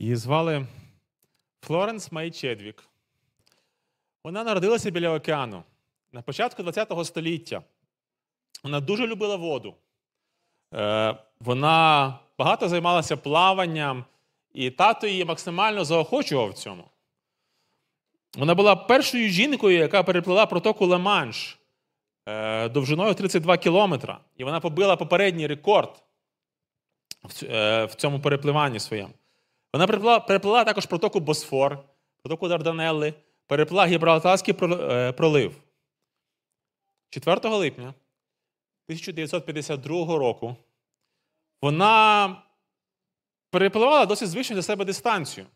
Її звали Флоренс Мей Чедвік. Вона народилася біля океану на початку ХХ століття. Вона дуже любила воду. Е, вона багато займалася плаванням, і тато її максимально заохочував в цьому. Вона була першою жінкою, яка переплила протоку Ла-Манш е, довжиною 32 кілометра. І вона побила попередній рекорд е, в цьому перепливанні своєму. Вона переплила, переплила також протоку Босфор, протоку Дарданелли, переплила Гібралтарський пролив. 4 липня 1952 року вона перепливала досить звичну для себе дистанцію.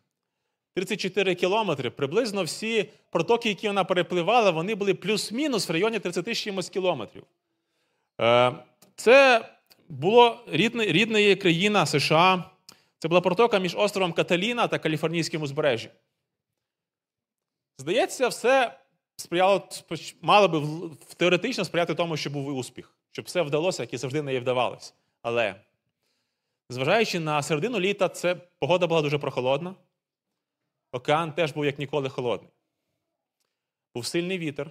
34 кілометри. Приблизно всі протоки, які вона перепливала, вони були плюс-мінус в районі 30 чимось кілометрів. Е, це було рідна країна США. Це була протока між островом Каталіна та Каліфорнійським узбережжям. Здається, все сприяло, мало би теоретично сприяти тому, щоб був успіх, щоб все вдалося, як і завжди неї вдавалося. Але, зважаючи на середину літа, це погода була дуже прохолодна. Океан теж був як ніколи холодний. Був сильний вітер,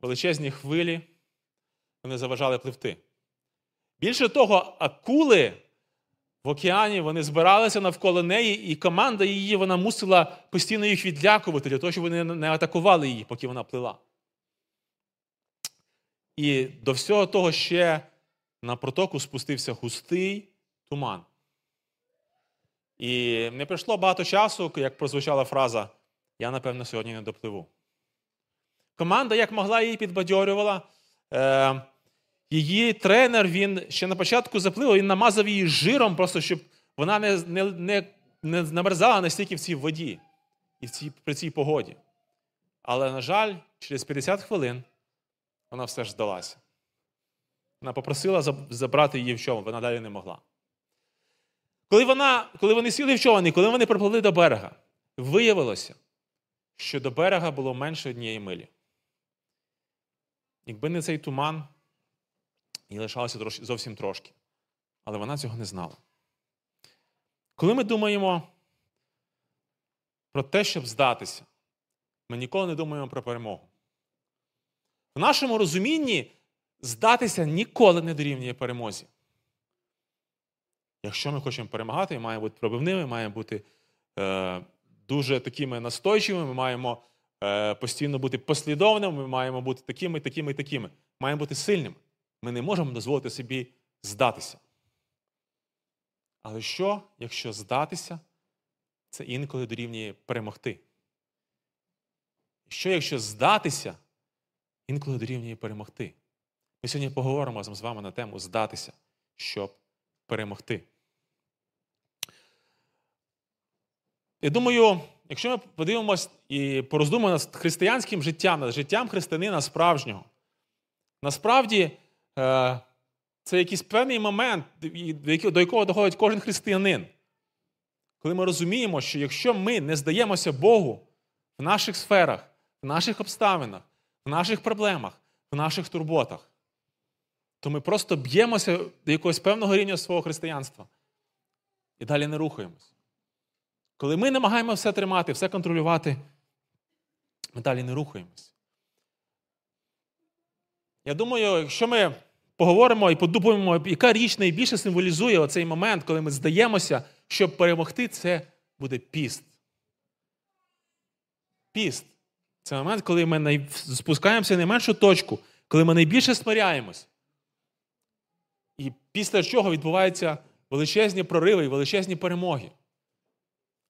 величезні хвилі, вони заважали пливти. Більше того, акули в океані вони збиралися навколо неї, і команда її вона мусила постійно їх відлякувати, для того, щоб вони не атакували її, поки вона плила. І до всього того ще на протоку спустився густий туман. І не пройшло багато часу, як прозвучала фраза Я, напевно, сьогодні не допливу. Команда, як могла, її підбадьорювала. Е, Її тренер він ще на початку запливу, він намазав її жиром, просто щоб вона не не, не, не намерзала настільки в цій воді і в цій, при цій погоді. Але, на жаль, через 50 хвилин вона все ж здалася. Вона попросила забрати її в човен, вона далі не могла. Коли вона, коли вони сіли в човен і коли вони припливли до берега, виявилося, що до берега було менше однієї милі. Якби не цей туман, і лишалося зовсім трошки. Але вона цього не знала. Коли ми думаємо про те, щоб здатися, ми ніколи не думаємо про перемогу. В нашому розумінні здатися ніколи не дорівнює перемозі. Якщо ми хочемо перемагати, маємо бути пробивними, маємо бути е, дуже такими настойчивими, ми маємо е, постійно бути послідовними, ми маємо бути такими, такими і такими. Маємо бути сильними. Ми не можемо дозволити собі здатися. Але що, якщо здатися, це інколи дорівнює перемогти? Що, якщо здатися, інколи дорівнює перемогти? Ми сьогодні поговоримо з вами на тему здатися, щоб перемогти. Я думаю, якщо ми подивимось і пороздумаємо над християнським життям, над життям християнина справжнього, насправді це якийсь певний момент, до якого доходить кожен християнин. Коли ми розуміємо, що якщо ми не здаємося Богу в наших сферах, в наших обставинах, в наших проблемах, в наших турботах, то ми просто б'ємося до якогось певного рівня свого християнства і далі не рухаємось. Коли ми намагаємося все тримати, все контролювати, ми далі не рухаємось. Я думаю, якщо ми поговоримо і подумаємо, яка річ найбільше символізує оцей момент, коли ми здаємося, щоб перемогти, це буде піст. Піст. Це момент, коли ми спускаємося в найменшу точку, коли ми найбільше смиряємось. І після чого відбуваються величезні прориви і величезні перемоги.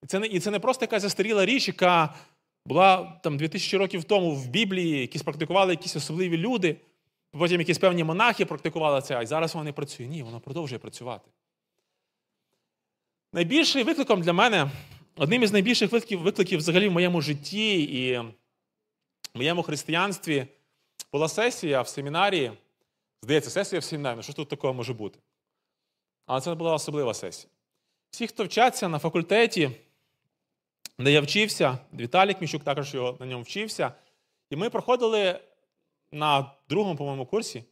І це не, і це не просто якась застаріла річ, яка була там 2000 років тому в Біблії, якісь практикували якісь особливі люди, потім якісь певні монахи практикували це, а зараз воно не працює. Ні, воно продовжує працювати. Найбільший викликом для мене, одним із найбільших викликів, викликів взагалі в моєму житті і в моєму християнстві була сесія в семінарії. Здається, сесія в семінарі, ну що тут такого може бути? Але це була особлива сесія. Всі, хто вчаться на факультеті, де я вчився, Віталік Міщук також його на ньому вчився. І ми проходили на другому, по-моєму, курсі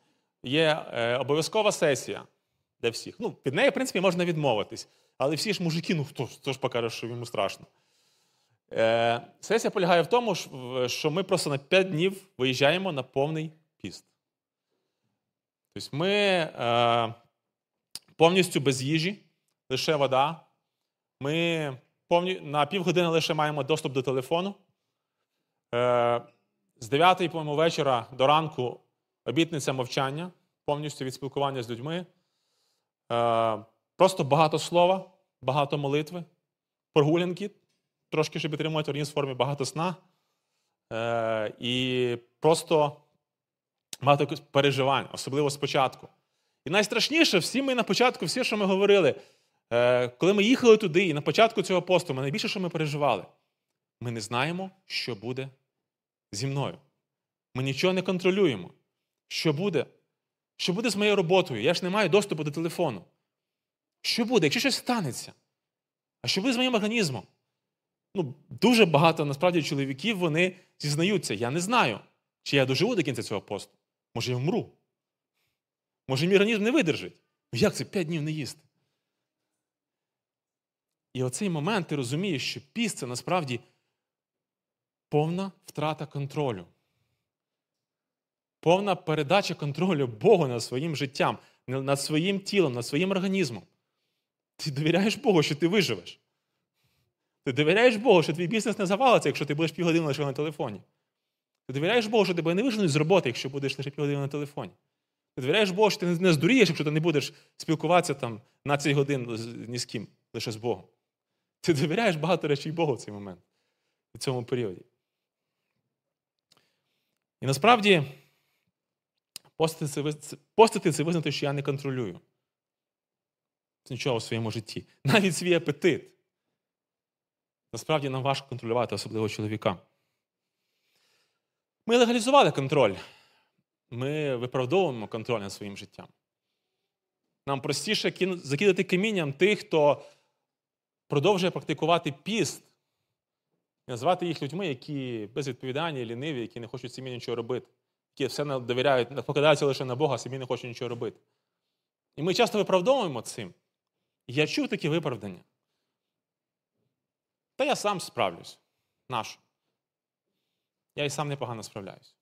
є е, обов'язкова сесія, для всіх. Ну, Від неї, в принципі, можна відмовитись. Але всі ж мужики, ну хто, хто ж покаже, що йому страшно. Е, Сесія полягає в тому, що ми просто на 5 днів виїжджаємо на повний піст. Тобто ми е, повністю без їжі, лише вода. Ми повні, на півгодини лише маємо доступ до телефону. Е, З 9 по вечора до ранку обітниця мовчання, повністю від спілкування з людьми. Е, Просто багато слова, багато молитви, прогулянки, трошки щоб підтримувати організм в формі багато сна. Е, І просто багато переживань, особливо спочатку. І найстрашніше, всі ми на початку, всі, що ми говорили, е, коли ми їхали туди, і на початку цього посту, ми найбільше, що ми переживали, ми не знаємо, що буде зі мною. Ми нічого не контролюємо. Що буде? Що буде з моєю роботою? Я ж не маю доступу до телефону. Що буде, якщо щось станеться? А що буде з моїм організмом? Ну, Дуже багато насправді чоловіків вони зізнаються, я не знаю, чи я доживу до кінця цього посту. Може, я вмру. Може, мій організм не видержить. Ну як це п'ять днів не їсти? І оцей момент ти розумієш, що піст це насправді повна втрата контролю. Повна передача контролю Богу над своїм життям, над своїм тілом, над своїм організмом. Ти довіряєш Богу, що ти виживеш. Ти довіряєш Богу, що твій бізнес не завалиться, якщо ти будеш півгодини лише на телефоні. Ти довіряєш Богу, що тебе не виженуть з роботи, якщо будеш лише півгодини на телефоні. Ти довіряєш Богу, що ти не здурієш, якщо ти не будеш спілкуватися там на цей годин ні з ким, лише з Богом. Ти довіряєш багато речей Богу в цей момент, в цьому періоді. І насправді постити це, визнати, що я не контролюю. Нічого в своєму житті. Навіть свій апетит. Насправді нам важко контролювати, особливо чоловіка. Ми легалізували контроль. Ми виправдовуємо контроль над своїм життям. Нам простіше закидати камінням тих, хто продовжує практикувати піст, назвати їх людьми, які безвідповідальні, ліниві, які не хочуть самі нічого робити, які все довіряють, покладаються лише на Бога, а самі не хочуть нічого робити. І ми часто виправдовуємо цим. я чув такі виправдання. Та я сам справлюсь. Нашу. Я і сам непогано справляюсь.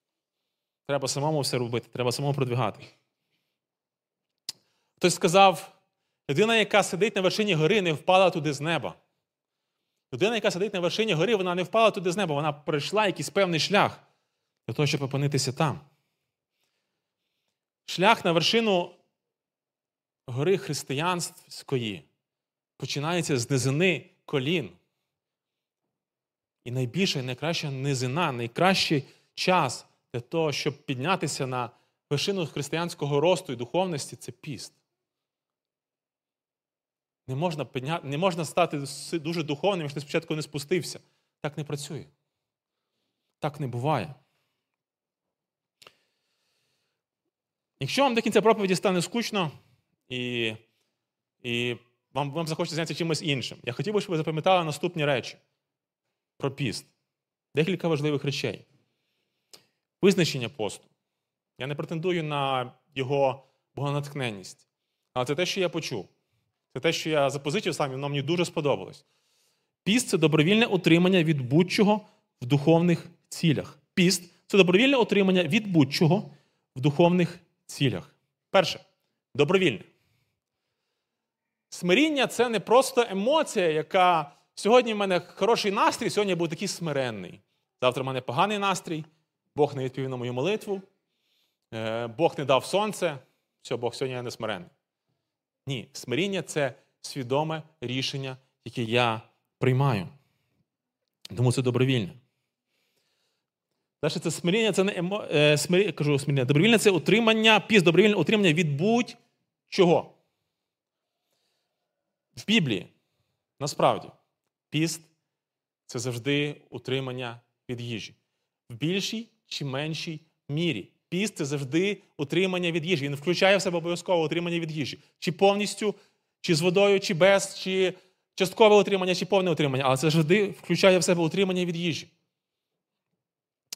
Треба самому все робити, треба самому продвигати. Хтось сказав, людина, яка сидить на вершині гори, не впала туди з неба. Людина, яка сидить на вершині гори, вона не впала туди з неба, вона пройшла якийсь певний шлях для того, щоб опинитися там. Шлях на вершину гори християнської починається з низини колін. І найбільша і найкраща низина, найкращий час для того, щоб піднятися на вершину християнського росту і духовності це піст. Не можна підняти, не можна стати дуже духовним, якщо ти спочатку не спустився. Так не працює. Так не буває. Якщо вам до кінця проповіді стане скучно і і вам вам захочеться зайнятися чимось іншим, я хотів би, щоб ви запам'ятали наступні речі про піст. Декілька важливих речей. Визначення посту. Я не претендую на його богонатхненність. Але це те, що я почув. Це те, що я запозичив сам, воно мені дуже сподобалось. Піст це добровільне утримання від будь-чого в духовних цілях. Піст це добровільне утримання від будь-чого в духовних цілях. Перше, добровільне. Смиріння це не просто емоція, яка сьогодні в мене хороший настрій, сьогодні я був такий смиренний. Завтра в мене поганий настрій, Бог не відповів на мою молитву, е, Бог не дав сонце, все, Бог сьогодні я не смирений. Ні, смиріння це свідоме рішення, яке я приймаю. Тому це добровільне. Далі це смиріння, це не емо... е, смирі... кажу, смиріння. Добровільне це утримання, піс добровільне утримання від будь-чого. В Біблії насправді піст це завжди утримання від їжі. В більшій чи меншій мірі. Піст це завжди утримання від їжі. Він включає в себе обов'язково утримання від їжі. Чи повністю, чи з водою, чи без, чи часткове утримання, чи повне утримання. Але це завжди включає в себе утримання від їжі.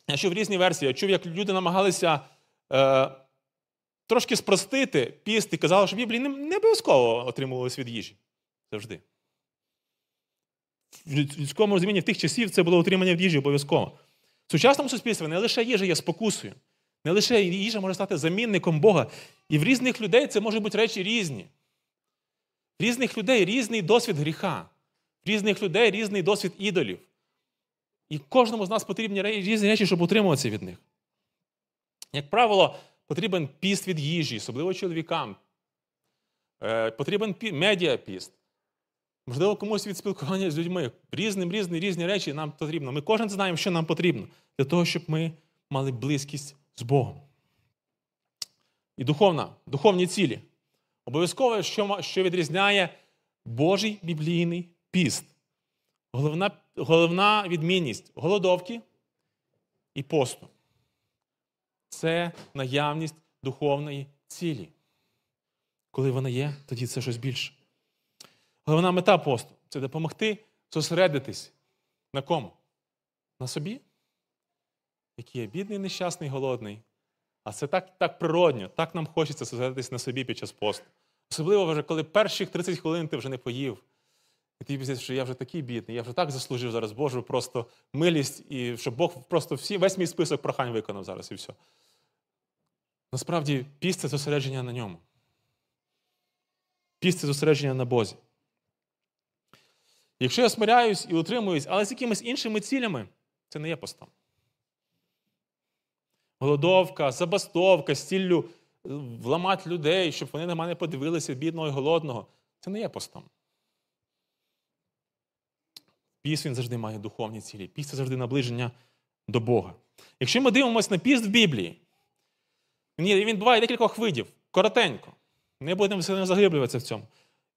Я чув різні версії. Я чув, як люди намагалися е, трошки спростити піст і казали, що в Біблії не, не обов'язково отримувалось від їжі. Завжди. В людському розумінні в тих часів це було отримання від їжі обов'язково. В сучасному суспільстві не лише їжа є спокусою, не лише їжа може стати замінником Бога. І в різних людей це можуть бути речі різні. В різних людей різний досвід гріха, в різних людей різний досвід ідолів. І кожному з нас потрібні різні речі, щоб утримуватися від них. Як правило, потрібен піст від їжі, особливо чоловікам. Е, потрібен медіапіст. Можливо, комусь від спілкування з людьми. Різним, різні, різні речі нам потрібно. Ми кожен знаємо, що нам потрібно для того, щоб ми мали близькість з Богом. І духовна, духовні цілі. Обов'язково, що що відрізняє Божий біблійний піст. Головна головна відмінність голодовки і посту це наявність духовної цілі. Коли вона є, тоді це щось більше. Головна мета посту це допомогти зосередитись на кому? На собі, який є бідний, нещасний, голодний. А це так так природньо, так нам хочеться зосередитись на собі під час посту. Особливо, вже, коли перших 30 хвилин ти вже не поїв. І ти здається, що я вже такий бідний, я вже так заслужив зараз Божу просто милість, і щоб Бог просто всі, весь мій список прохань виконав зараз і все. Насправді, піст це зосередження на ньому. Піст це зосередження на Бозі. Якщо я смиряюсь і утримуюсь, але з якимись іншими цілями, це не є постом. Голодовка, забастовка, з ціллю е, вламати людей, щоб вони на мене подивилися бідного і голодного. Це не є постом. Піс він завжди має духовні цілі. Піс це завжди наближення до Бога. Якщо ми дивимося на піст в Біблії, він буває декількох видів, коротенько. Не будемо сильно заглиблюватися в цьому.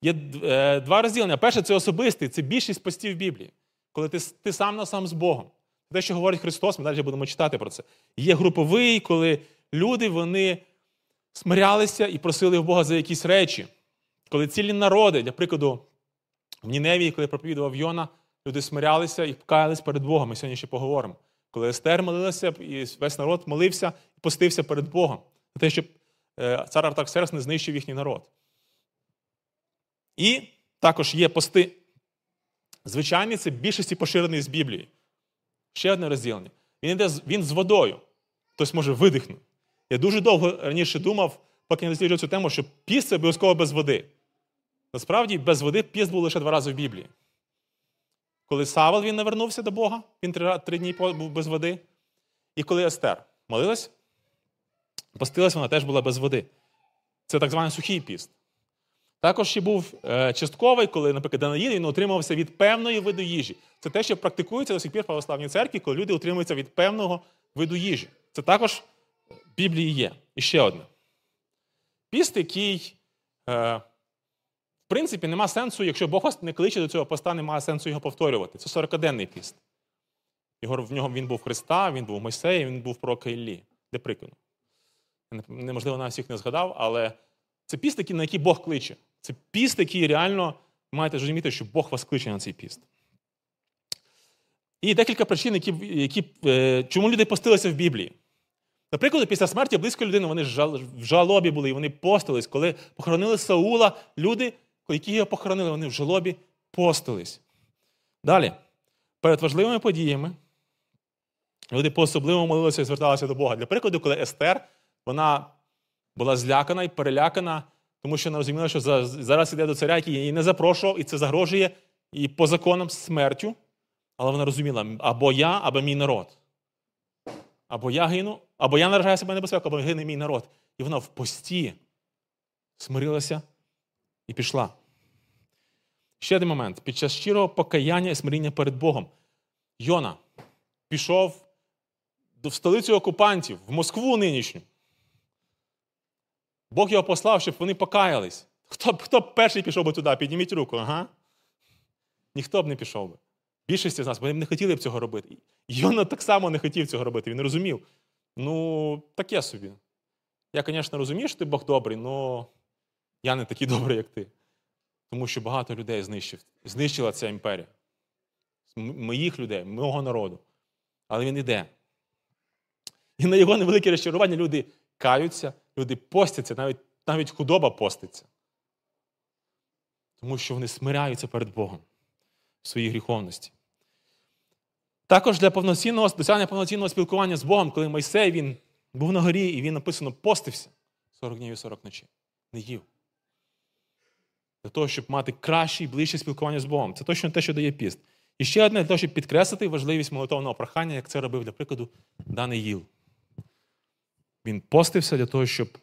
Є е, два розділення. Перше це особистий, це більшість постів Біблії, коли ти ти сам на сам з Богом. Те, що говорить Христос, ми далі будемо читати про це. Є груповий, коли люди вони смирялися і просили в Бога за якісь речі. Коли цілі народи, для прикладу, в Ніневії, коли проповідував Йона, люди смирялися і покаялись перед Богом. Ми сьогодні ще поговоримо. Коли Естер молилася, і весь народ молився і постився перед Богом за те, щоб е, цар Артаксеркс не знищив їхній народ. І також є пости. Звичайні, це більшості поширений з Біблії. Ще одне розділення. Він йде він з водою. Хтось може видихнути. Я дуже довго раніше думав, поки не досліджував цю тему, що піст це обов'язково без води. Насправді, без води піст був лише два рази в Біблії. Коли Савел він навернувся до Бога, він три, три дні був без води. І коли Естер молилась, постилась, вона теж була без води. Це так званий сухий піст. Також ще був е, частковий, коли, наприклад, Данаїл він утримувався від певної виду їжі. Це те, що практикується до сих пір в православній церкві, коли люди утримуються від певного виду їжі. Це також в Біблії є. І ще одне. Піст, який, е, в принципі, нема сенсу, якщо Бог вас не кличе до цього поста, немає сенсу його повторювати. Це 40-денний піст. Його, В нього він був Христа, він був Мойсея, він був пророка Іллі. Де прикладу? Неможливо, на всіх не згадав, але це піст, на який Бог кличе. Це піст, який реально маєте розуміти, що Бог вас кличе на цей піст. І декілька причин, які, які, е, чому люди постилися в Біблії. Наприклад, після смерті близької людини вони в жалобі були, і вони постились. Коли похоронили Саула, люди, які його похоронили, вони в жалобі постились. Далі, перед важливими подіями, люди по-особливому молилися і зверталися до Бога. Для прикладу, коли Естер, вона була злякана і перелякана тому що вона розуміла, що зараз йде до царя, який її не запрошував, і це загрожує і по законам смертю. Але вона розуміла, або я, або мій народ. Або я гину, або я наражаю себе небезпеку, або гине мій народ. І вона в пості смирилася і пішла. Ще один момент. Під час щирого покаяння і смиріння перед Богом. Йона пішов в столицю окупантів, в Москву нинішню. Бог його послав, щоб вони покаялись. Хто б хто б перший пішов би туди? Підніміть руку, ага? Ніхто б не пішов би. Більшість з нас, вони б не хотіли б цього робити. Йона так само не хотів цього робити, він розумів. Ну, таке собі. Я, звісно, розумію, що ти Бог добрий, але я не такий добрий, як ти. Тому що багато людей знищив. Знищила ця імперія. Моїх людей, мого народу. Але він іде. І на його невелике розчарування люди каються, Люди постяться, навіть, навіть худоба поститься. Тому що вони смиряються перед Богом в своїй гріховності. Також для повноцінного досягнення повноцінного спілкування з Богом, коли Мойсей він був на горі і він написано постився 40 днів і 40 ночей. Не їв. Для того, щоб мати краще і ближче спілкування з Богом. Це точно те, що дає піст. І ще одне для того, щоб підкреслити важливість молитовного прохання, як це робив, для прикладу, Даниїл. Він постився для того, щоб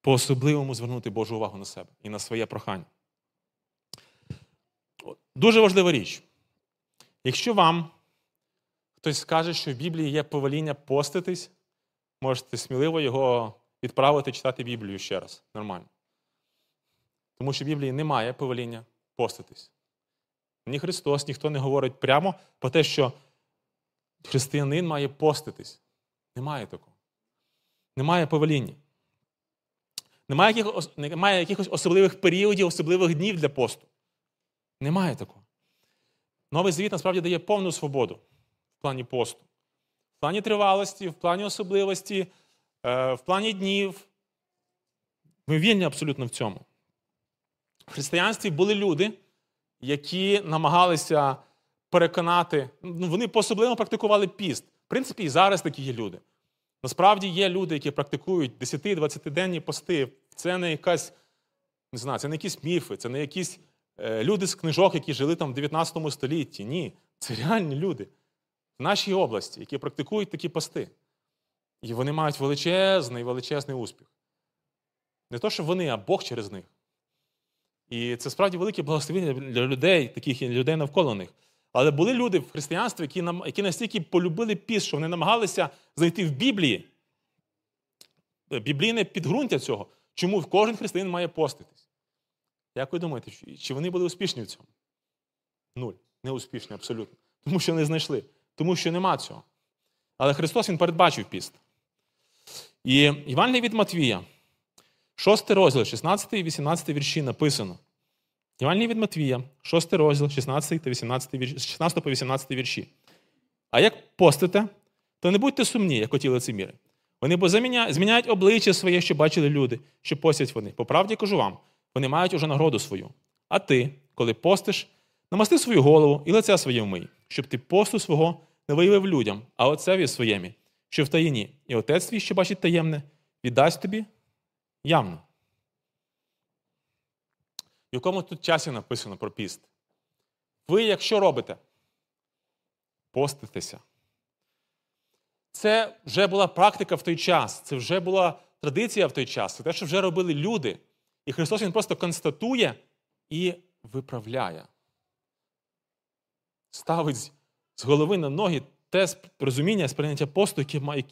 по-особливому звернути Божу увагу на себе і на своє прохання. Дуже важлива річ. Якщо вам хтось скаже, що в Біблії є повеління поститись, можете сміливо його відправити читати Біблію ще раз. Нормально. Тому що в Біблії немає повеління поститись. Ні Христос, ніхто не говорить прямо про те, що християнин має поститись. Немає такого. Немає повеління. Немає якихось, немає якихось особливих періодів, особливих днів для посту. Немає такого. Новий звіт насправді дає повну свободу в плані посту. В плані тривалості, в плані особливості, е, в плані днів. Ми вільні абсолютно в цьому. В християнстві були люди, які намагалися переконати, ну, вони по-особливо практикували піст. В принципі, і зараз такі є люди. Насправді є люди, які практикують 10-20-денні пости. Це не якась, не знаю, це не якісь міфи, це не якісь е, люди з книжок, які жили там в 19 столітті. Ні, це реальні люди в нашій області, які практикують такі пости. І вони мають величезний, величезний успіх. Не то, що вони, а Бог через них. І це справді велике благословення для людей, таких людей навколо них. Але були люди в християнстві, які які настільки полюбили піс, що вони намагалися знайти в Біблії біблійне підґрунтя цього, чому кожен християнин має поститись. Як ви думаєте, чи вони були успішні в цьому? Нуль. Не успішні абсолютно. Тому що не знайшли, тому що нема цього. Але Христос Він передбачив піст. І Іван від Матвія. Шостий розділ, 16 і 18 вірші написано. Євангеліє від Матвія, 6 розділ, 16 та 18 вірші, 16 по 18 вірші. А як постите, то не будьте сумні, як оті лицеміри. Вони бо зміняють обличчя своє, що бачили люди, що постять вони. По правді кажу вам, вони мають уже нагороду свою. А ти, коли постиш, намасти свою голову і лице своє вмий, щоб ти посту свого не виявив людям, а отцеві своєму, що в таїні, і отець твій, що бачить таємне, віддасть тобі явно. В якому тут часі написано про піст? Ви, якщо робите, поститеся. Це вже була практика в той час, це вже була традиція в той час, це те, що вже робили люди. І Христос Він просто констатує і виправляє. Ставить з голови на ноги те розуміння сприйняття посту,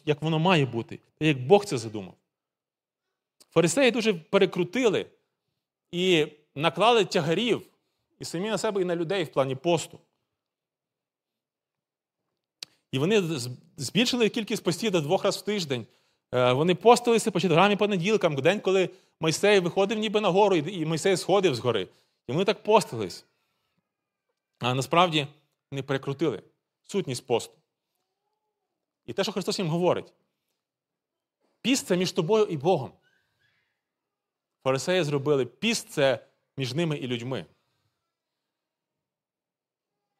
як воно має бути, як Бог це задумав. Фарисеї дуже перекрутили і наклали тягарів і самі на себе і на людей в плані посту. І вони збільшили кількість постів до двох разів в тиждень. Е, вони постилися по четвергам і понеділкам, день, коли Мойсей виходив ніби на гору, і Мойсей сходив з гори. І вони так постились. А насправді не перекрутили сутність посту. І те, що Христос їм говорить, піст це між тобою і Богом. Фарисеї зробили піст це між ними і людьми.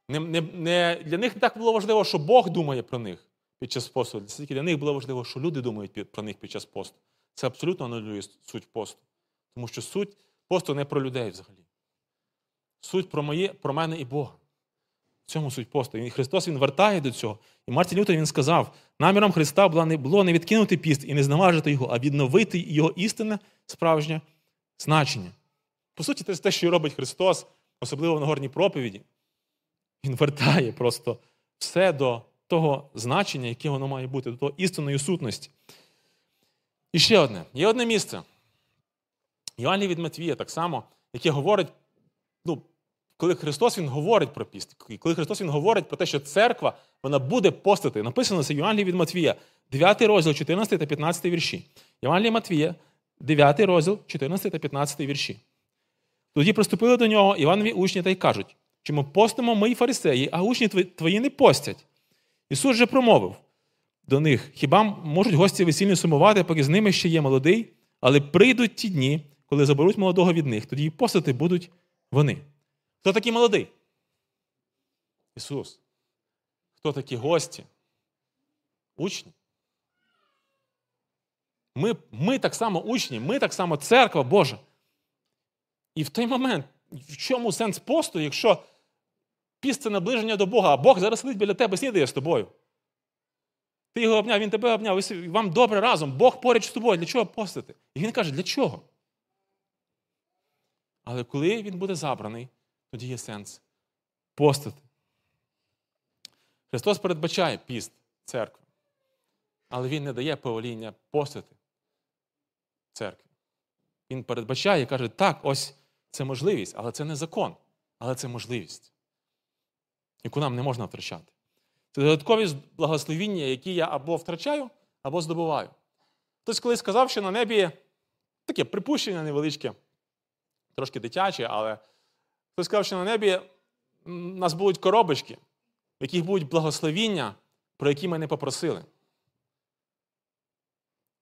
Не, не, не, Для них не так було важливо, що Бог думає про них під час посту. Тільки для них було важливо, що люди думають про них під час посту. Це абсолютно анулює суть посту. Тому що суть посту не про людей взагалі. Суть про моє, про мене і Бога. В цьому суть посту. І Христос Він вертає до цього. І Мартін Лютер він сказав: наміром Христа було не відкинути піст і не зневажити його, а відновити його істинне справжнє значення. По суті, це те, що робить Христос, особливо в Нагорній проповіді. Він вертає просто все до того значення, яке воно має бути, до того істинної сутності. І ще одне: є одне місце. Євангеліє від Матвія так само, яке говорить, ну, коли Христос Він говорить про піст, коли Христос Він говорить про те, що церква вона буде постити. Написано це в Євангелії від Матвія, 9 розділ, 14 та 15 вірші. Євангеліє Матвія, 9 розділ, 14 та 15 вірші. Тоді приступили до нього Іванові учні та й кажуть, чому постимо ми й фарисеї, а учні твої не постять. Ісус же промовив до них: хіба можуть гості весільні сумувати, поки з ними ще є молодий, Але прийдуть ті дні, коли заберуть молодого від них, тоді і постати будуть вони. Хто такий молодий? Ісус. Хто такі гості? Учні. Ми, Ми так само учні, ми так само церква Божа. І в той момент, в чому сенс посту, якщо піст це наближення до Бога, а Бог зараз сидить біля тебе, снідає з тобою. Ти його обняв, він тебе обняв, вам добре разом, Бог поруч з тобою. Для чого постити? І він каже, для чого? Але коли він буде забраний, тоді є сенс постити. Христос передбачає піст церкви, але Він не дає повеління постити церкві. Він передбачає і каже, так, ось це можливість, але це не закон, але це можливість, яку нам не можна втрачати. Це додаткові благословіння, які я або втрачаю, або здобуваю. Хтось колись сказав, що на небі таке припущення невеличке, трошки дитяче, але хтось сказав, що на небі у нас будуть коробочки, в яких будуть благословіння, про які ми не попросили.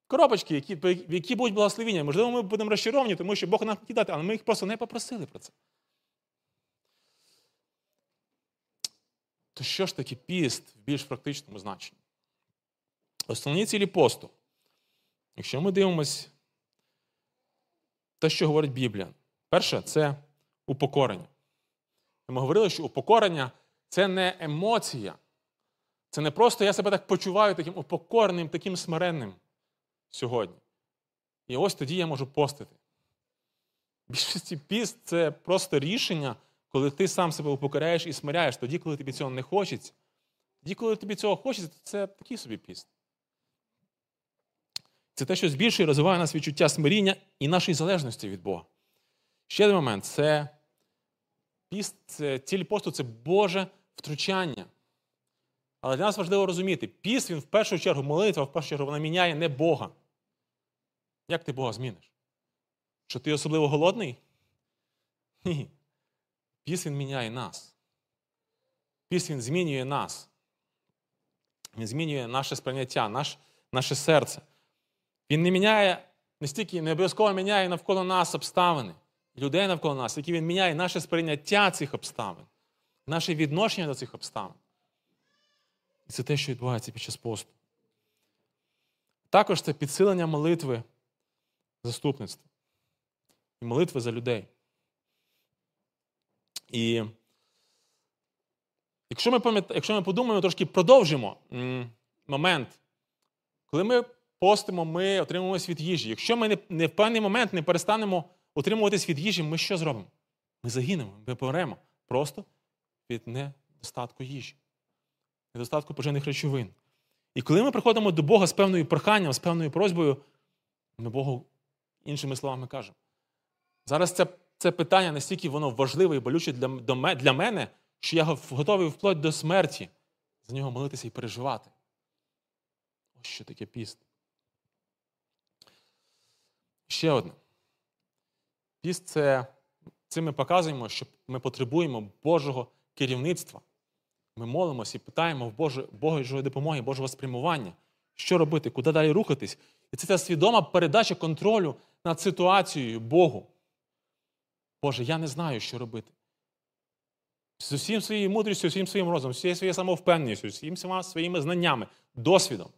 Коробочки, які, які будуть благословіння. Можливо, ми будемо розчаровані, тому що Бог нам хотів дати, але ми їх просто не попросили про це. То що ж таке піст в більш практичному значенні? Основні цілі посту. Якщо ми дивимося те, що говорить Біблія, перше це упокорення. Ми говорили, що упокорення це не емоція. Це не просто я себе так почуваю таким упокореним, таким смиренним сьогодні. І ось тоді я можу постити. В більшості піст це просто рішення, коли ти сам себе упокоряєш і смиряєш, тоді, коли тобі цього не хочеться. Тоді, коли тобі цього хочеться, то це такий собі піст. Це те, що збільшує розвиває нас відчуття смиріння і нашої залежності від Бога. Ще один момент це піст, це ціль посту це Боже втручання. Але для нас важливо розуміти, піст він в першу чергу молитва, в першу чергу вона міняє не Бога. Як ти Бога зміниш? Що ти особливо голодний? Ні. Піс він міняє нас. Піс змінює нас. Він змінює наше сприйняття, наш, наше серце. Він не міняє, не стільки не обов'язково міняє навколо нас обставини, людей навколо нас, які він міняє наше сприйняття цих обставин, наше відношення до цих обставин. І це те, що відбувається під час посту. Також це підсилення молитви заступництва і молитви за людей. І якщо ми якщо ми подумаємо, трошки продовжимо момент, коли ми постимо, ми отримуємося від їжі. Якщо ми не, в певний момент не перестанемо утримуватись від їжі, ми що зробимо? Ми загинемо, ми помремо просто від недостатку їжі, недостатку поживних речовин. І коли ми приходимо до Бога з певною проханням, з певною просьбою, ми Богу іншими словами кажемо. Зараз це це питання настільки воно важливе і болюче для для мене, що я готовий вплоть до смерті за нього молитися і переживати. Ось що таке піст. Ще одне. Піст це цим ми показуємо, що ми потребуємо Божого керівництва. Ми молимося і питаємо в Божої допомоги, Божого спрямування, що робити, куди далі рухатись. І це ця свідома передача контролю над ситуацією Богу. Боже, я не знаю, що робити. З усім своєю мудрістю, усім своїм розумом, всією своєю самовпевненістю, всім своїми знаннями, досвідом.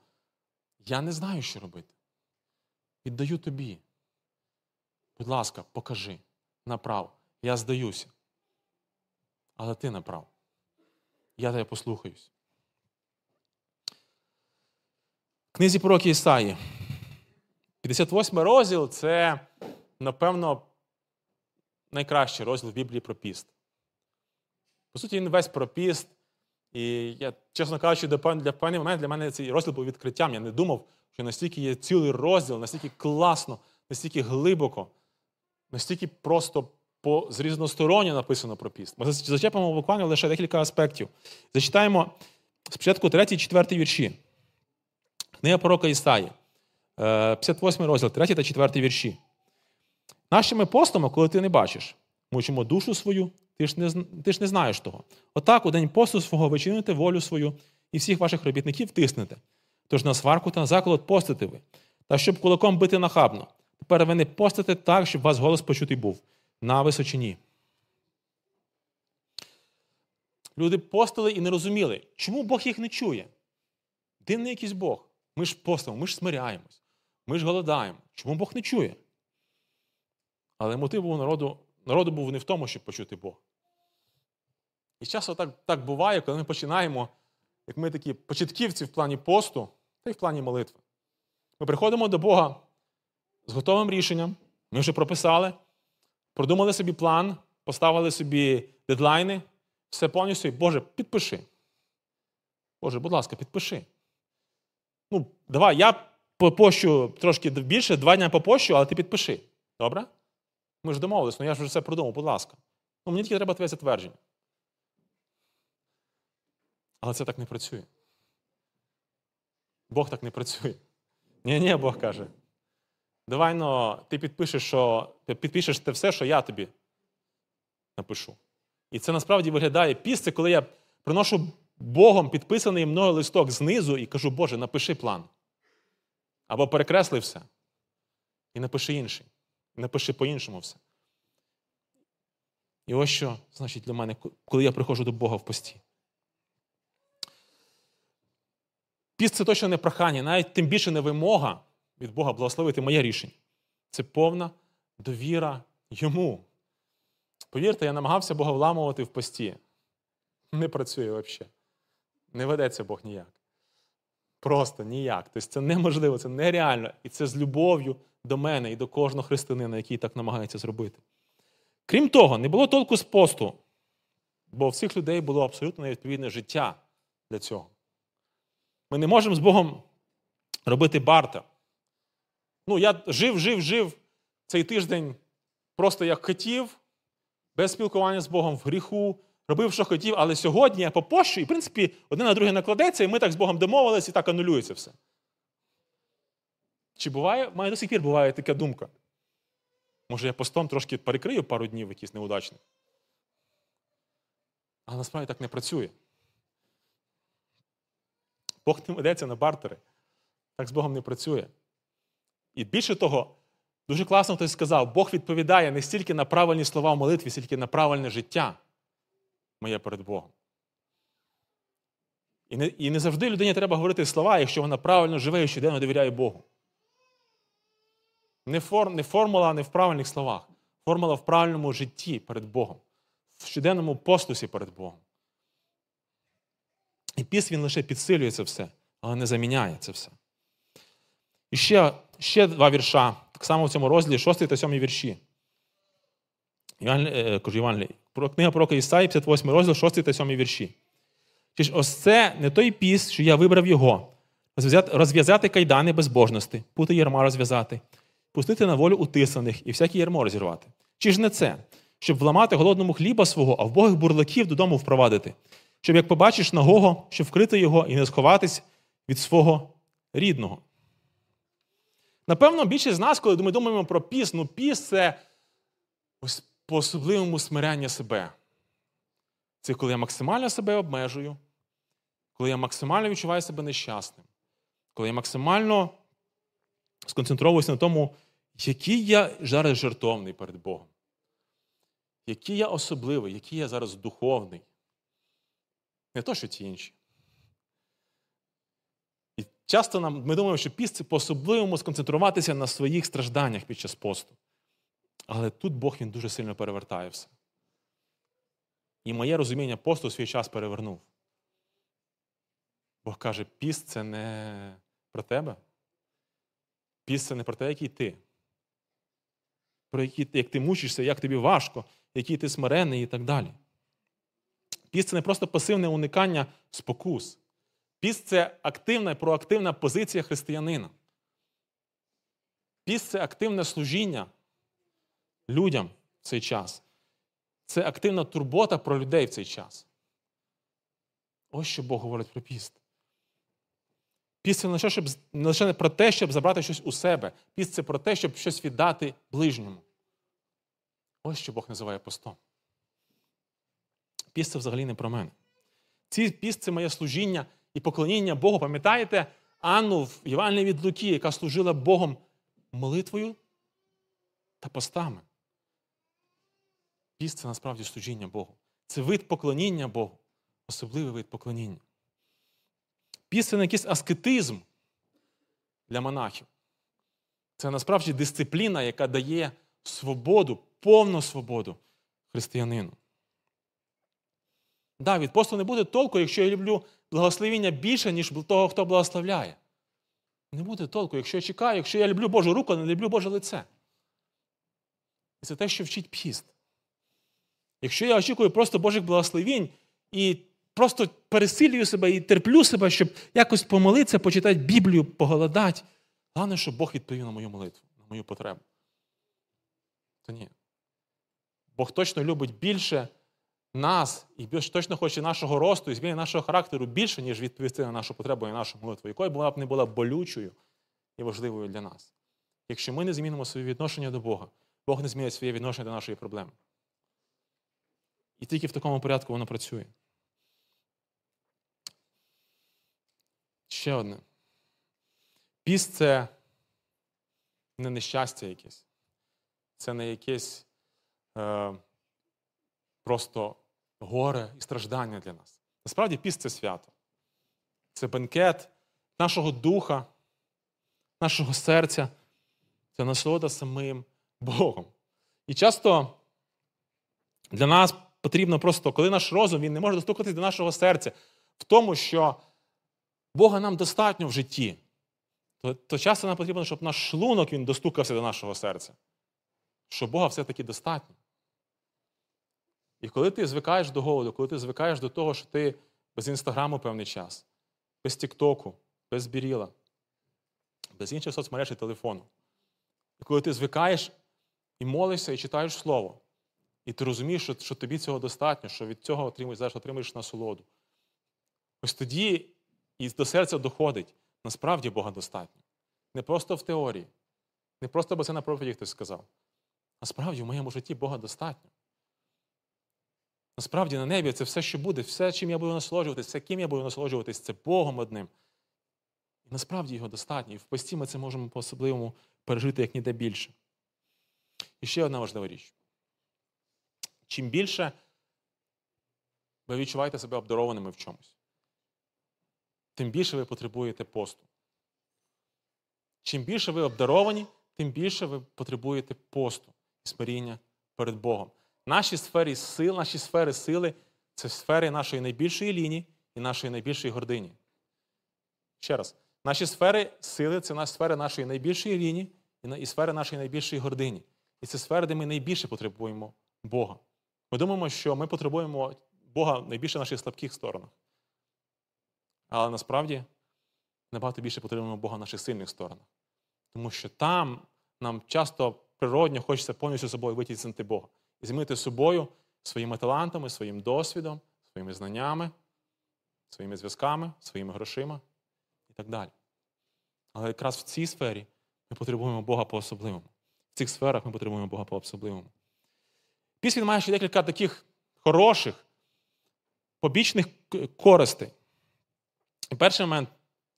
Я не знаю, що робити. Віддаю тобі. Будь ласка, покажи направ. Я здаюся. Але ти направ. Я тебе послухаюсь. В книзі пророки Ісаї. 58 розділ це, напевно, найкращий розділ в Біблії про піст. По суті, він весь про піст. І я, чесно кажучи, для певний момент для мене цей розділ був відкриттям. Я не думав, що настільки є цілий розділ, настільки класно, настільки глибоко, настільки просто по з різносторонньо написано про піст. Ми зачепимо буквально лише декілька аспектів. Зачитаємо спочатку 3-4 вірші. Книга пророка Ісаї, 58 е, розділ, 3 та 4 вірші. Нашими постами, коли ти не бачиш, мучимо душу свою, ти ж не ти ж не знаєш того. Отак у день посту свого ви чините волю свою і всіх ваших робітників тиснете. Тож на сварку та на заколот постите ви, та щоб кулаком бити нахабно. Тепер ви не постите так, щоб вас голос почутий був на височині. Люди постили і не розуміли, чому Бог їх не чує. Дивний якийсь Бог. Ми ж постимо, ми ж смиряємось, ми ж голодаємо. Чому Бог не чує? Але мотив був народу народу був не в тому, щоб почути Бог. І часто так так буває, коли ми починаємо, як ми такі початківці в плані посту та й в плані молитви. Ми приходимо до Бога з готовим рішенням, ми вже прописали, продумали собі план, поставили собі дедлайни, все повністю, Боже, підпиши. Боже, будь ласка, підпиши. Ну, давай, я попощу трошки більше, два дня попощу, але ти підпиши. Добре? Ми ж домовились, ну я ж вже все продумав, будь ласка. Ну, Мені тільки треба твоє затвердження. Але це так не працює. Бог так не працює. Ні, ні, Бог каже. Давай но ти підпишеш, що, підпишеш те все, що я тобі напишу. І це насправді виглядає піс, коли я приношу Богом підписаний мною листок знизу і кажу, Боже, напиши план. Або перекресли все. І напиши інший. Напиши по-іншому все. І ось що значить для мене, коли я приходжу до Бога в пості. Піст це точно не прохання, навіть тим більше не вимога від Бога благословити моє рішення. Це повна довіра йому. Повірте, я намагався Бога вламувати в пості. Не працює взагалі. Не ведеться Бог ніяк. Просто ніяк. Тобто це неможливо, це нереально. І це з любов'ю до мене і до кожного християнина, який так намагається зробити. Крім того, не було толку з посту, бо в цих людей було абсолютно невідповідне життя для цього. Ми не можемо з Богом робити барта. Ну, я жив, жив, жив цей тиждень просто як хотів, без спілкування з Богом в гріху, робив, що хотів, але сьогодні я попощу, і, в принципі, одне на друге накладеться, і ми так з Богом домовилися, і так анулюється все. Чи буває, має до сих пір буває така думка? Може, я постом трошки перекрию пару днів якийсь неудачний. Але насправді так не працює. Бог не ведеться на бартери. Так з Богом не працює. І більше того, дуже класно хтось сказав, Бог відповідає не стільки на правильні слова в молитві, стільки на правильне життя моє перед Богом. І не і не завжди людині треба говорити слова, якщо вона правильно живе і щоденно довіряє Богу. Не, фор, не формула не в правильних словах. Формула в правильному житті перед Богом, в щоденному постусі перед Богом. І піс він лише підсилює це все, але не заміняє це все. І ще ще два вірша, так само в цьому розділі, 6 та 7 вірші. Євангелі, кажу, Євангелій. Книга пророка Ісаї, 58 розділ, 6 та 7 вірші. Чи ж ось це не той піс, що я вибрав його, розв'язати кайдани безбожності, пути ярма розв'язати, пустити на волю утисаних і всяке ярмо розірвати. Чи ж не це, щоб вламати голодному хліба свого, а вбогих бурлаків додому впровадити, щоб як побачиш нагого, щоб вкрити його і не сховатись від свого рідного. Напевно, більшість з нас, коли ми думаємо про піс, ну піс це ось по особливому смиряння себе. Це коли я максимально себе обмежую, коли я максимально відчуваю себе нещасним, коли я максимально сконцентровуюся на тому, який я зараз жертовний перед Богом, який я особливий, який я зараз духовний. Не то, що ті інші. І часто нам, ми думаємо, що піст це по-особливому сконцентруватися на своїх стражданнях під час посту. Але тут Бог він дуже сильно перевертає все. І моє розуміння посту свій час перевернув. Бог каже, піст це не про тебе. Піст це не про те, який ти. Про які, як ти мучишся, як тобі важко, який ти смирений і так далі. Піст це не просто пасивне уникання спокус. Піст це активна і проактивна позиція християнина. Піст це активне служіння людям в цей час. Це активна турбота про людей в цей час. Ось що Бог говорить про піст. Піст це не лише, щоб, не лише про те, щоб забрати щось у себе. Піст це про те, щоб щось віддати ближньому. Ось що Бог називає постом. Піст це взагалі не про мене. Ці піст це моє служіння і поклоніння Богу. Пам'ятаєте Анну в Євангелії від Луки, яка служила Богом молитвою та постами. Піст це насправді служіння Богу. Це вид поклоніння Богу, особливий вид поклоніння. Піст це не якийсь аскетизм для монахів. Це насправді дисципліна, яка дає свободу, повну свободу християнину. Да, від посту не буде толку, якщо я люблю благословіння більше, ніж того, хто благословляє. Не буде толку, якщо я чекаю, якщо я люблю Божу руку, не люблю Боже лице. І це те, що вчить піст. Якщо я очікую просто Божих благословінь і просто пересилюю себе і терплю себе, щоб якось помолитися, почитати Біблію, поголодати, головне, щоб Бог відповів на мою молитву, на мою потребу. То ні. Бог точно любить більше нас і більш точно хоче нашого росту і зміни нашого характеру більше, ніж відповісти на нашу потребу і нашу молитву, якою б вона б не була болючою і важливою для нас. Якщо ми не змінимо своє відношення до Бога, Бог не змінить своє відношення до нашої проблеми. І тільки в такому порядку воно працює. Ще одне. Піст це не нещастя якесь. Це не якесь е, просто горе і страждання для нас. Насправді піст це свято. Це бенкет нашого духа, нашого серця, це насолода самим Богом. І часто для нас потрібно просто, коли наш розум він не може достукатись до нашого серця, в тому, що Бога нам достатньо в житті, то, то часто нам потрібно, щоб наш шлунок він достукався до нашого серця. Що Бога все-таки достатньо. І коли ти звикаєш до голоду, коли ти звикаєш до того, що ти без інстаграму певний час, без Тіктоку, без Біріла, без інших соцмереж і телефону. І коли ти звикаєш і молишся, і читаєш Слово, і ти розумієш, що що тобі цього достатньо, що від цього отримуєш, зараз отримуєш насолоду. Ось тоді і до серця доходить, насправді Бога достатньо. Не просто в теорії, не просто бо це на проповіді хтось сказав. Насправді в моєму житті Бога достатньо. Насправді на небі це все, що буде, все, чим я буду насолоджуватись, все, ким я буду насолоджуватись, це Богом одним. І насправді його достатньо. І в пості ми це можемо по-особливому пережити як ніде більше. І ще одна важлива річ. Чим більше ви відчуваєте себе обдарованими в чомусь, тим більше ви потребуєте посту. Чим більше ви обдаровані, тим більше ви потребуєте посту і смиріння перед Богом. Наші сфери сил, наші сфери сили це сфери нашої найбільшої лінії і нашої найбільшої гордині. Ще раз, наші сфери сили це сфери нашої найбільшої лінії і сфери нашої найбільшої гордині. І це сфери, де ми найбільше потребуємо Бога. Ми думаємо, що ми потребуємо Бога найбільше в наших слабких сторонах. Але насправді набагато більше потребуємо Бога в наших сильних сторонах. Тому що там нам часто природньо хочеться повністю собою витіснити Бога і змінити собою своїми талантами, своїм досвідом, своїми знаннями, своїми зв'язками, своїми грошима і так далі. Але якраз в цій сфері ми потребуємо Бога по-особливому. В цих сферах ми потребуємо Бога по-особливому. Після він має ще декілька таких хороших, побічних користей. І перший момент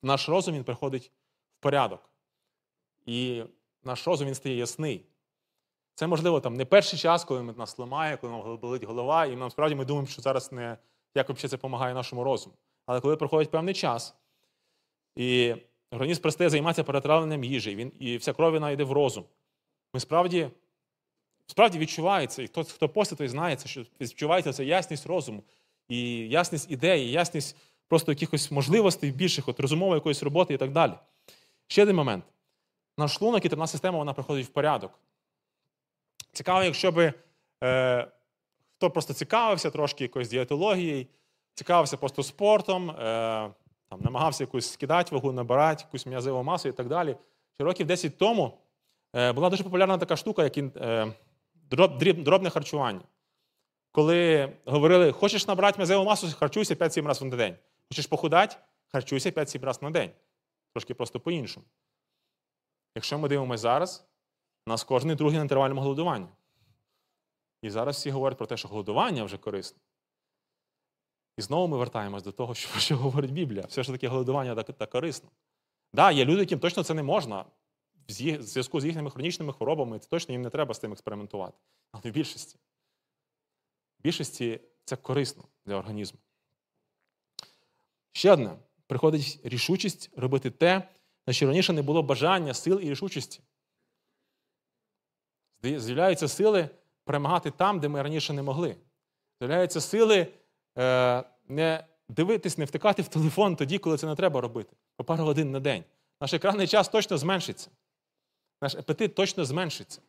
наш розум він приходить в порядок. І наш розум він стає ясний. Це, можливо, там не перший час, коли нас ламає, коли нам болить голова, і нам справді ми думаємо, що зараз не як взагалі це допомагає нашому розуму. Але коли проходить певний час, і організм перестає займатися перетравленням їжі, він, і вся кров вона йде в розум. Ми справді справді відчувається, і хто хто постить, той знає, що відчувається ця ясність розуму, і ясність ідеї, ясність просто якихось можливостей більших, от розумової якоїсь роботи і так далі. Ще один момент. Наш шлунок і терна система вона приходить в порядок. Цікаво, якщо би е, хто просто цікавився трошки якоюсь дієтологією, цікавився просто спортом, е, там, намагався якусь скидати вагу, набирати, якусь м'язову масу і так далі. Ще років 10 тому е, була дуже популярна така штука, як е, дроб, дробне харчування. Коли говорили, хочеш набрати м'язову масу, харчуйся 5-7 разів на день. Хочеш похудати, харчуйся 5-7 разів на день. Трошки просто по-іншому. Якщо ми дивимося зараз, у нас кожен другий на інтервальному голодуванні. І зараз всі говорять про те, що голодування вже корисне. І знову ми вертаємось до того, що що говорить Біблія. Все ж таки голодування так, так корисно. Так, да, є люди, яким точно це не можна. В зв'язку з їхніми хронічними хворобами, це точно їм не треба з тим експериментувати. Але в більшості. В більшості це корисно для організму. Ще одне: приходить рішучість робити те, на що раніше не було бажання, сил і рішучості. З'являються сили перемагати там, де ми раніше не могли. З'являються сили е, не дивитись, не втикати в телефон тоді, коли це не треба робити, по пару годин на день. Наш екранний час точно зменшиться. Наш апетит точно зменшиться.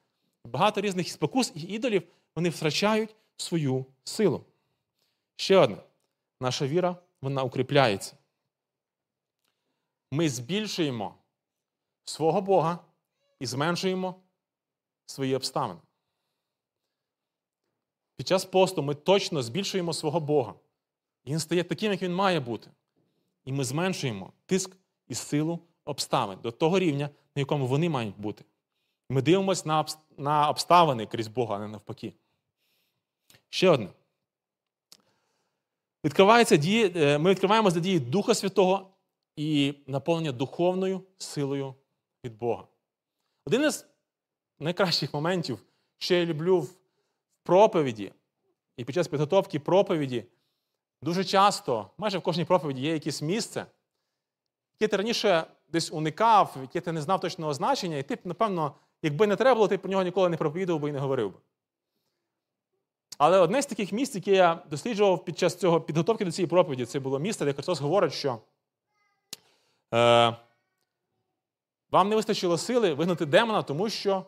Багато різних спокус і ідолів вони втрачають свою силу. Ще одне: наша віра вона укріпляється. Ми збільшуємо свого Бога і зменшуємо свої обставини. Під час посту ми точно збільшуємо свого Бога. І він стає таким, як він має бути. І ми зменшуємо тиск і силу обставин до того рівня, на якому вони мають бути. Ми дивимося на на обставини крізь Бога, а не навпаки. Ще одне. Відкривається дії, е, Ми відкриваємо за дії Духа Святого і наповнення духовною силою від Бога. Один із найкращих моментів, що я люблю в проповіді і під час підготовки проповіді, дуже часто, майже в кожній проповіді є якесь місце, яке ти раніше десь уникав, яке ти не знав точного значення, і ти, напевно, якби не треба було, ти про нього ніколи не проповідував би і не говорив би. Але одне з таких місць, яке я досліджував під час цього підготовки до цієї проповіді, це було місце, де Христос говорить, що е, вам не вистачило сили вигнати демона, тому що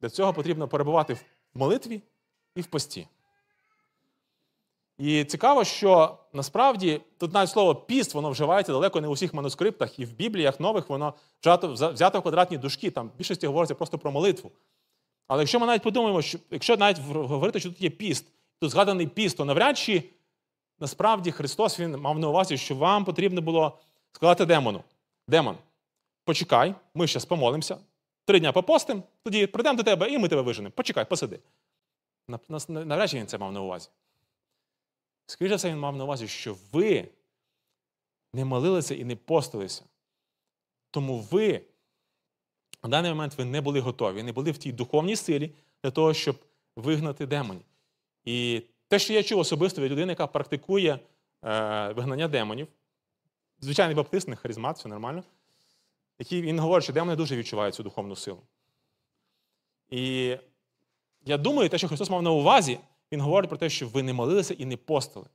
для цього потрібно перебувати в молитві і в пості. І цікаво, що насправді тут навіть слово піст воно вживається далеко не у всіх манускриптах, і в Бібліях нових воно взято, взято в квадратні дужки, там в більшості говориться просто про молитву. Але якщо ми навіть подумаємо, що якщо навіть говорити, що тут є піст, тут згаданий піст, то навряд чи насправді Христос Він мав на увазі, що вам потрібно було сказати демону. Демон, почекай, ми зараз помолимося, три дня попостимо, тоді прийдемо до тебе і ми тебе виженемо. Почекай, посиди. Навряд чи він це мав на увазі. Скоріше все, він мав на увазі, що ви не молилися і не постилися. Тому ви на даний момент ви не були готові, не були в тій духовній силі для того, щоб вигнати демонів. І те, що я чув особисто від людини, яка практикує е, вигнання демонів, звичайний баптист, не харизмат, все нормально, який він говорить, що демони дуже відчувають цю духовну силу. І я думаю, те, що Христос мав на увазі, Він говорить про те, що ви не молилися і не постили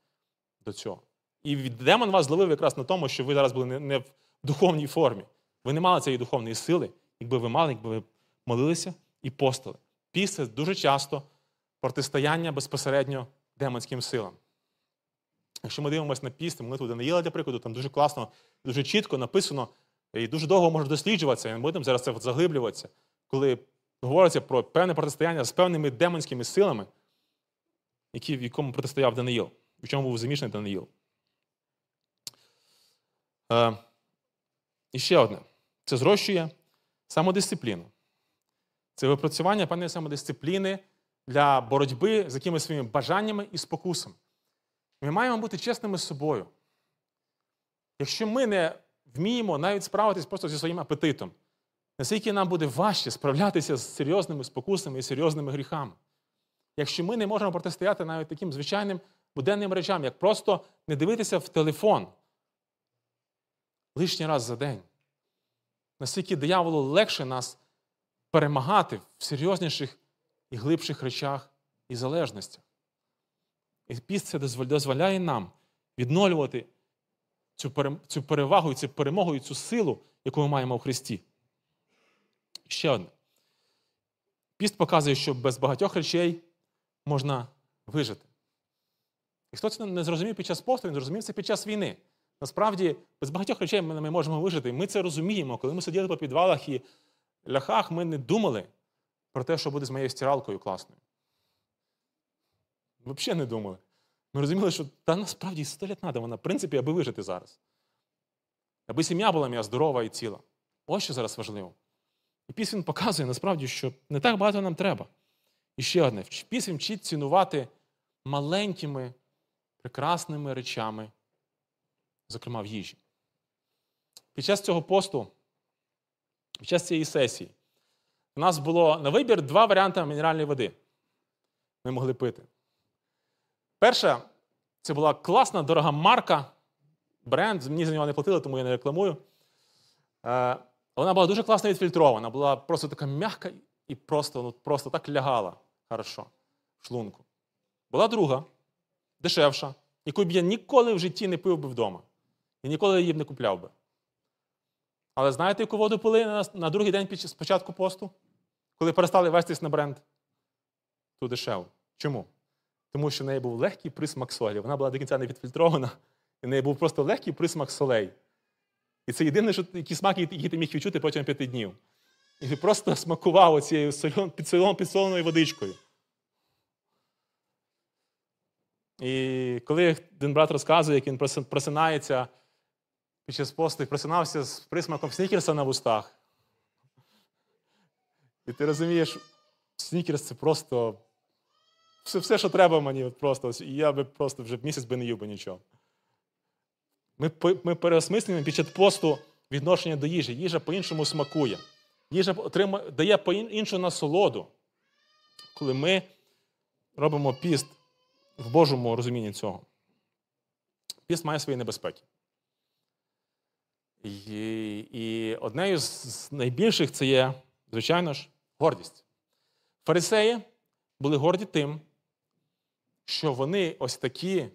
до цього. І демон вас зловив якраз на тому, що ви зараз були не в духовній формі. Ви не мали цієї духовної сили, якби ви мали, якби ви молилися і постили. Піст це дуже часто протистояння безпосередньо демонським силам. Якщо ми дивимося на піст, молитву Даниїла, для прикладу, там дуже класно, дуже чітко написано, і дуже довго може досліджуватися, і ми будемо зараз це заглиблюватися, коли говориться про певне протистояння з певними демонськими силами, які, в якому протистояв Даниїл, в чому був замішаний Даниїл. Е, І ще одне: це зрощує самодисципліну. Це випрацювання певної самодисципліни для боротьби з якимись своїми бажаннями і спокусами. Ми маємо бути чесними з собою. Якщо ми не вміємо навіть справитись просто зі своїм апетитом, наскільки нам буде важче справлятися з серйозними спокусами і серйозними гріхами. Якщо ми не можемо протистояти навіть таким звичайним буденним речам, як просто не дивитися в телефон лишній раз за день, наскільки дияволу легше нас перемагати в серйозніших і глибших речах і залежностях. І піст це дозволяє нам відновлювати цю перевагу, цю перемогу і цю силу, яку ми маємо в Христі. Ще одне. Піст показує, що без багатьох речей можна вижити. І хто це не зрозумів під час посту, він зрозумів це під час війни. Насправді, без багатьох речей ми, ми можемо вижити. Ми це розуміємо. Коли ми сиділи по підвалах і ляхах, ми не думали про те, що буде з моєю стиралкою класною. Взагалі не думали. Ми розуміли, що та насправді 100 літ треба, вона, в принципі, аби вижити зараз. Аби сім'я була моя здорова і ціла. Ось що зараз важливо. І пісень показує насправді, що не так багато нам треба. І ще одне: пісень вчить цінувати маленькими, прекрасними речами, зокрема в їжі. Під час цього посту, під час цієї сесії, у нас було на вибір два варіанти мінеральної води. Ми могли пити. Перша це була класна, дорога марка, бренд. Мені за нього не платили, тому я не рекламую. Е, Вона була дуже класно відфільтрована, була просто така м'яка і просто, ну, просто так лягала хорошо в шлунку. Була друга, дешевша, яку б я ніколи в житті не пив би вдома. І ніколи її б не купляв би. Але знаєте, яку воду пили на, на другий день під час- початку посту? Коли перестали вестись на бренд? Ту дешеву. Чому? Тому що в неї був легкий присмак солі. Вона була до кінця не відфільтрована, і в неї був просто легкий присмак солей. І це єдине, що, який смак, який ти міг відчути протягом п'яти днів. І просто смакував оцією сольон, підсолон- підсоленою водичкою. І коли один брат розказує, як він просинається під час посту просинався з присмаком снікерса на вустах. І ти розумієш, снікерс це просто все, все що треба мені. Просто. І я би просто вже місяць би не їв би нічого. Ми, ми переосмислюємо під час посту відношення до їжі. Їжа по-іншому смакує. Їжа отримує, дає іншу насолоду, коли ми робимо піст в Божому розумінні цього. Піст має свої небезпеки. І, і однею з найбільших це є, звичайно ж, гордість. Фарисеї були горді тим, що вони ось такі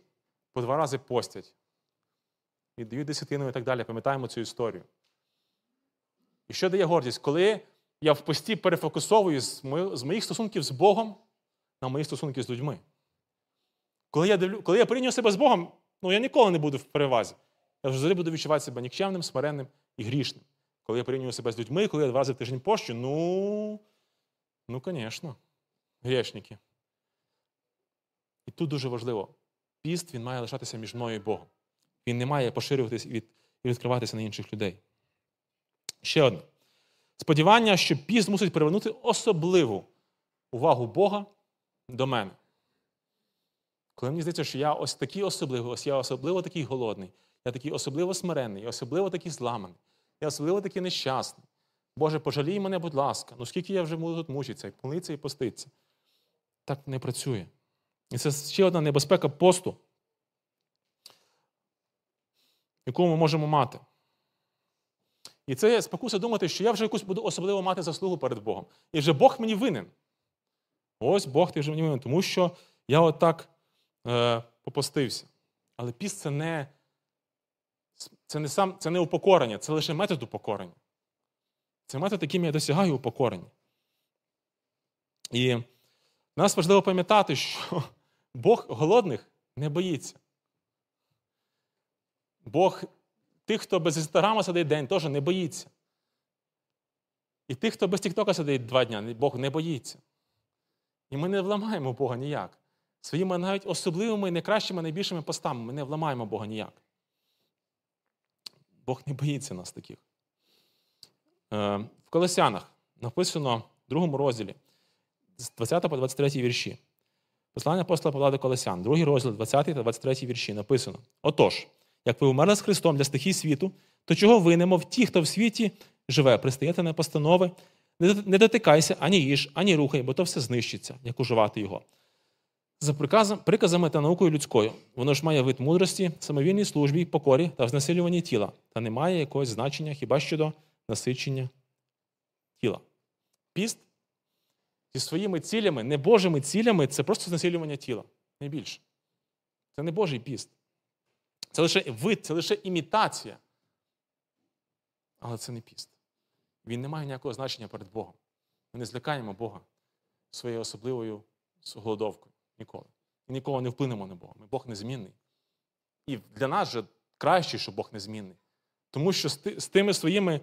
по два рази постять, віддають десятину і так далі. Пам'ятаємо цю історію. І що дає гордість? Коли я в пості перефокусовую з моїх стосунків з Богом на мої стосунки з людьми. Коли я, дивлю, коли я порівнюю себе з Богом, ну я ніколи не буду в перевазі. Я завжди буду відчувати себе нікчемним, смиренним і грішним. Коли я порівнюю себе з людьми, коли я два рази в тиждень пощу, ну, ну, звісно, грішники. І тут дуже важливо, піст він має лишатися між мною і Богом. Він не має від, і відкриватися на інших людей. Ще одне. Сподівання, що піст мусить привернути особливу увагу Бога до мене. Коли мені здається, що я ось такий особливий, ось я особливо такий голодний, я такий особливо смиренний, я особливо такий зламаний, я особливо такий нещасний. Боже, пожалій мене, будь ласка, ну скільки я вже буду тут мучитися, і молитися і поститися. Так не працює. І це ще одна небезпека посту, яку ми можемо мати. І це є спокуса думати, що я вже якусь буду особливо мати заслугу перед Богом. І вже Бог мені винен. Ось Бог ти вже мені винен, тому що я отак е, попостився. Але піст це не, це, не сам, це не упокорення, це лише метод упокорення. Це метод, яким я досягаю упокорення. І нас важливо пам'ятати, що Бог голодних не боїться. Бог тих, хто без інстаграма сидить день, теж не боїться. І тих, хто без Тіктока сидить два дня, Бог не боїться. І ми не вламаємо Бога ніяк. Своїми навіть особливими, найкращими, найбільшими постами ми не вламаємо Бога ніяк. Бог не боїться нас таких. Е, В Колосянах написано в другому розділі з 20 по 23 вірші. Послання апостола Павла до Колосян, другий розділ, 20 та 23 вірші написано: Отож, як ви умерли з Христом для стихій світу, то чого ви, немов ті, хто в світі живе, пристаєте на постанови, не дотикайся ані їж, ані рухай, бо то все знищиться, як уживати його. За приказами та наукою людською, воно ж має вид мудрості, самовільній службі, покорі та знесилюванні тіла, та не має якогось значення хіба щодо насичення тіла. Піст зі своїми цілями, не Божими цілями, це просто знесилювання тіла. Не більше. Це не Божий піст. Це лише вид, це лише імітація. Але це не піст. Він не має ніякого значення перед Богом. Ми не злякаємо Бога своєю особливою голодовкою. Ніколи. І ніколи не вплинемо на Бога. Бог незмінний. І для нас же краще, що Бог незмінний. Тому що з тими своїми,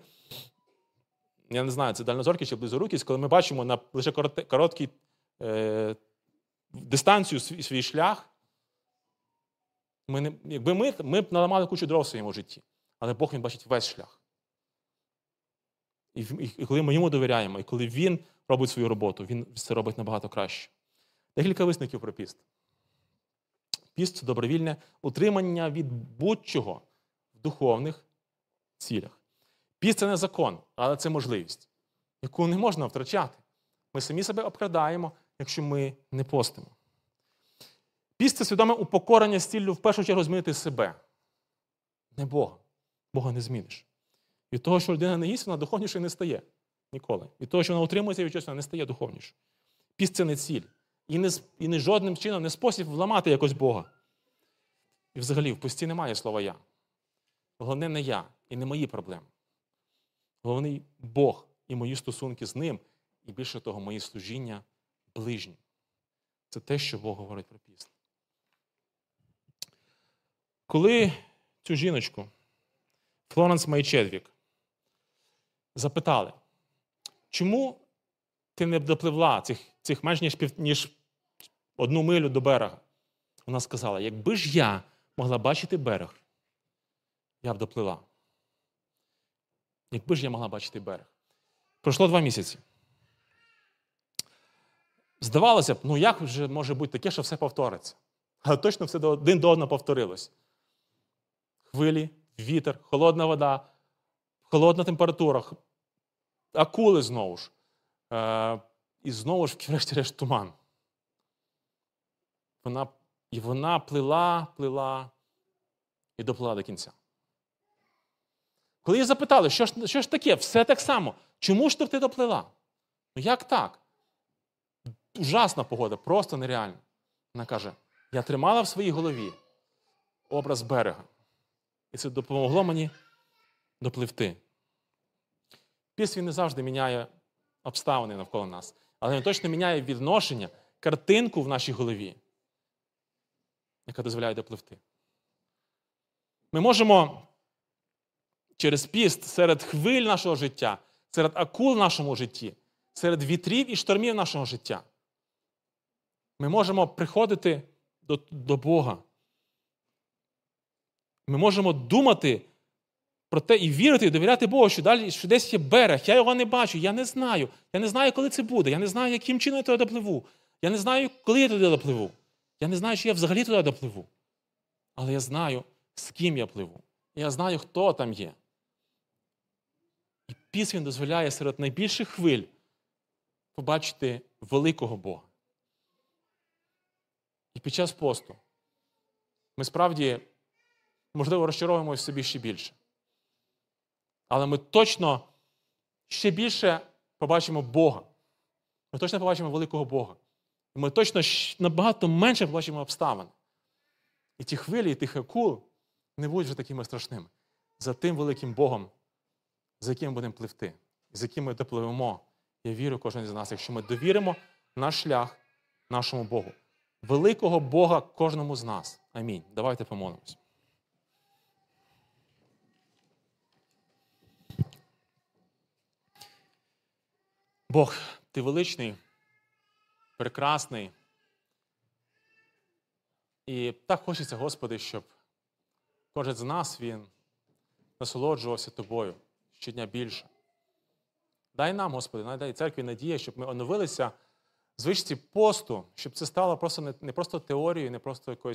я не знаю, це дальнозоркість чи близорукість, коли ми бачимо на лише короткий е, дистанцію свій шлях, ми не, якби ми, ми б наламали кучу дров в своєму житті. Але Бог він бачить весь шлях. І, і- і коли ми йому довіряємо, і коли він робить свою роботу, він це робить набагато краще. Декілька висновків про піст. Піст це добровільне утримання від будь-чого в духовних цілях. Піст це не закон, але це можливість. яку не можна втрачати. Ми самі себе обкрадаємо, якщо ми не постимо. Піст це свідоме упокорення з ціллю в першу чергу змінити себе, не Бога. Бога не зміниш. Від того, що людина не їсть, вона духовніше не стає ніколи. Від того, що вона утримується від чогось, вона не стає духовніше. Піст це не ціль. І не, і не жодним чином не спосіб вламати якось Бога. І взагалі в пості немає слова я. Головне не я і не мої проблеми. Головний Бог і мої стосунки з ним, і більше того, мої служіння ближнім. Це те, що Бог говорить про піст. Коли цю жіночку, Флоренс Майчедвік, запитали, чому ти не допливла цих, цих менш ніж, ніж одну милю до берега? Вона сказала: якби ж я могла бачити берег, я б доплила. Якби ж я могла бачити берег. Пройшло два місяці. Здавалося б, ну як вже може бути таке, що все повториться? Але точно все один до одного повторилось. Хвилі, вітер, холодна вода, холодна температура, акули знову ж. Е, і знову ж, врешті-решт, туман. Вона, І вона плила, плила і доплила до кінця. Коли її запитали, що ж, що ж таке, все так само, чому ж ти доплила? Ну як так? Ужасна погода, просто нереально. Вона каже: я тримала в своїй голові образ берега. І це допомогло мені допливти. Піс він не завжди міняє обставини навколо нас, але він точно міняє відношення, картинку в нашій голові, яка дозволяє допливти. Ми можемо через піст серед хвиль нашого життя, серед акул в нашому житті, серед вітрів і штормів нашого життя. Ми можемо приходити до, до Бога. Ми можемо думати про те і вірити, і довіряти Богу, що далі що десь є берег. Я його не бачу, я не знаю. Я не знаю, коли це буде. Я не знаю, яким чином я туди допливу. Я не знаю, коли я туди допливу. Я не знаю, чи я взагалі туди допливу. Але я знаю, з ким я пливу. Я знаю, хто там є. І піс дозволяє серед найбільших хвиль побачити великого Бога. І під час посту ми справді, можливо, розчаровуємося собі ще більше. Але ми точно ще більше побачимо Бога. Ми точно побачимо великого Бога. Ми точно набагато менше побачимо обставин. І ті хвилі, і тих акул не будуть вже такими страшними. За тим великим Богом, за яким ми будемо пливти, з яким ми допливемо. Я вірю, кожен з нас, якщо ми довіримо наш шлях нашому Богу. Великого Бога кожному з нас. Амінь. Давайте помолимось. Бог, ти величний, прекрасний. І так хочеться, Господи, щоб кожен з нас він насолоджувався тобою щодня більше. Дай нам, Господи, дай церкві надія, щоб ми оновилися звичці посту, щоб це стало просто не, не просто теорією, не просто якоюсь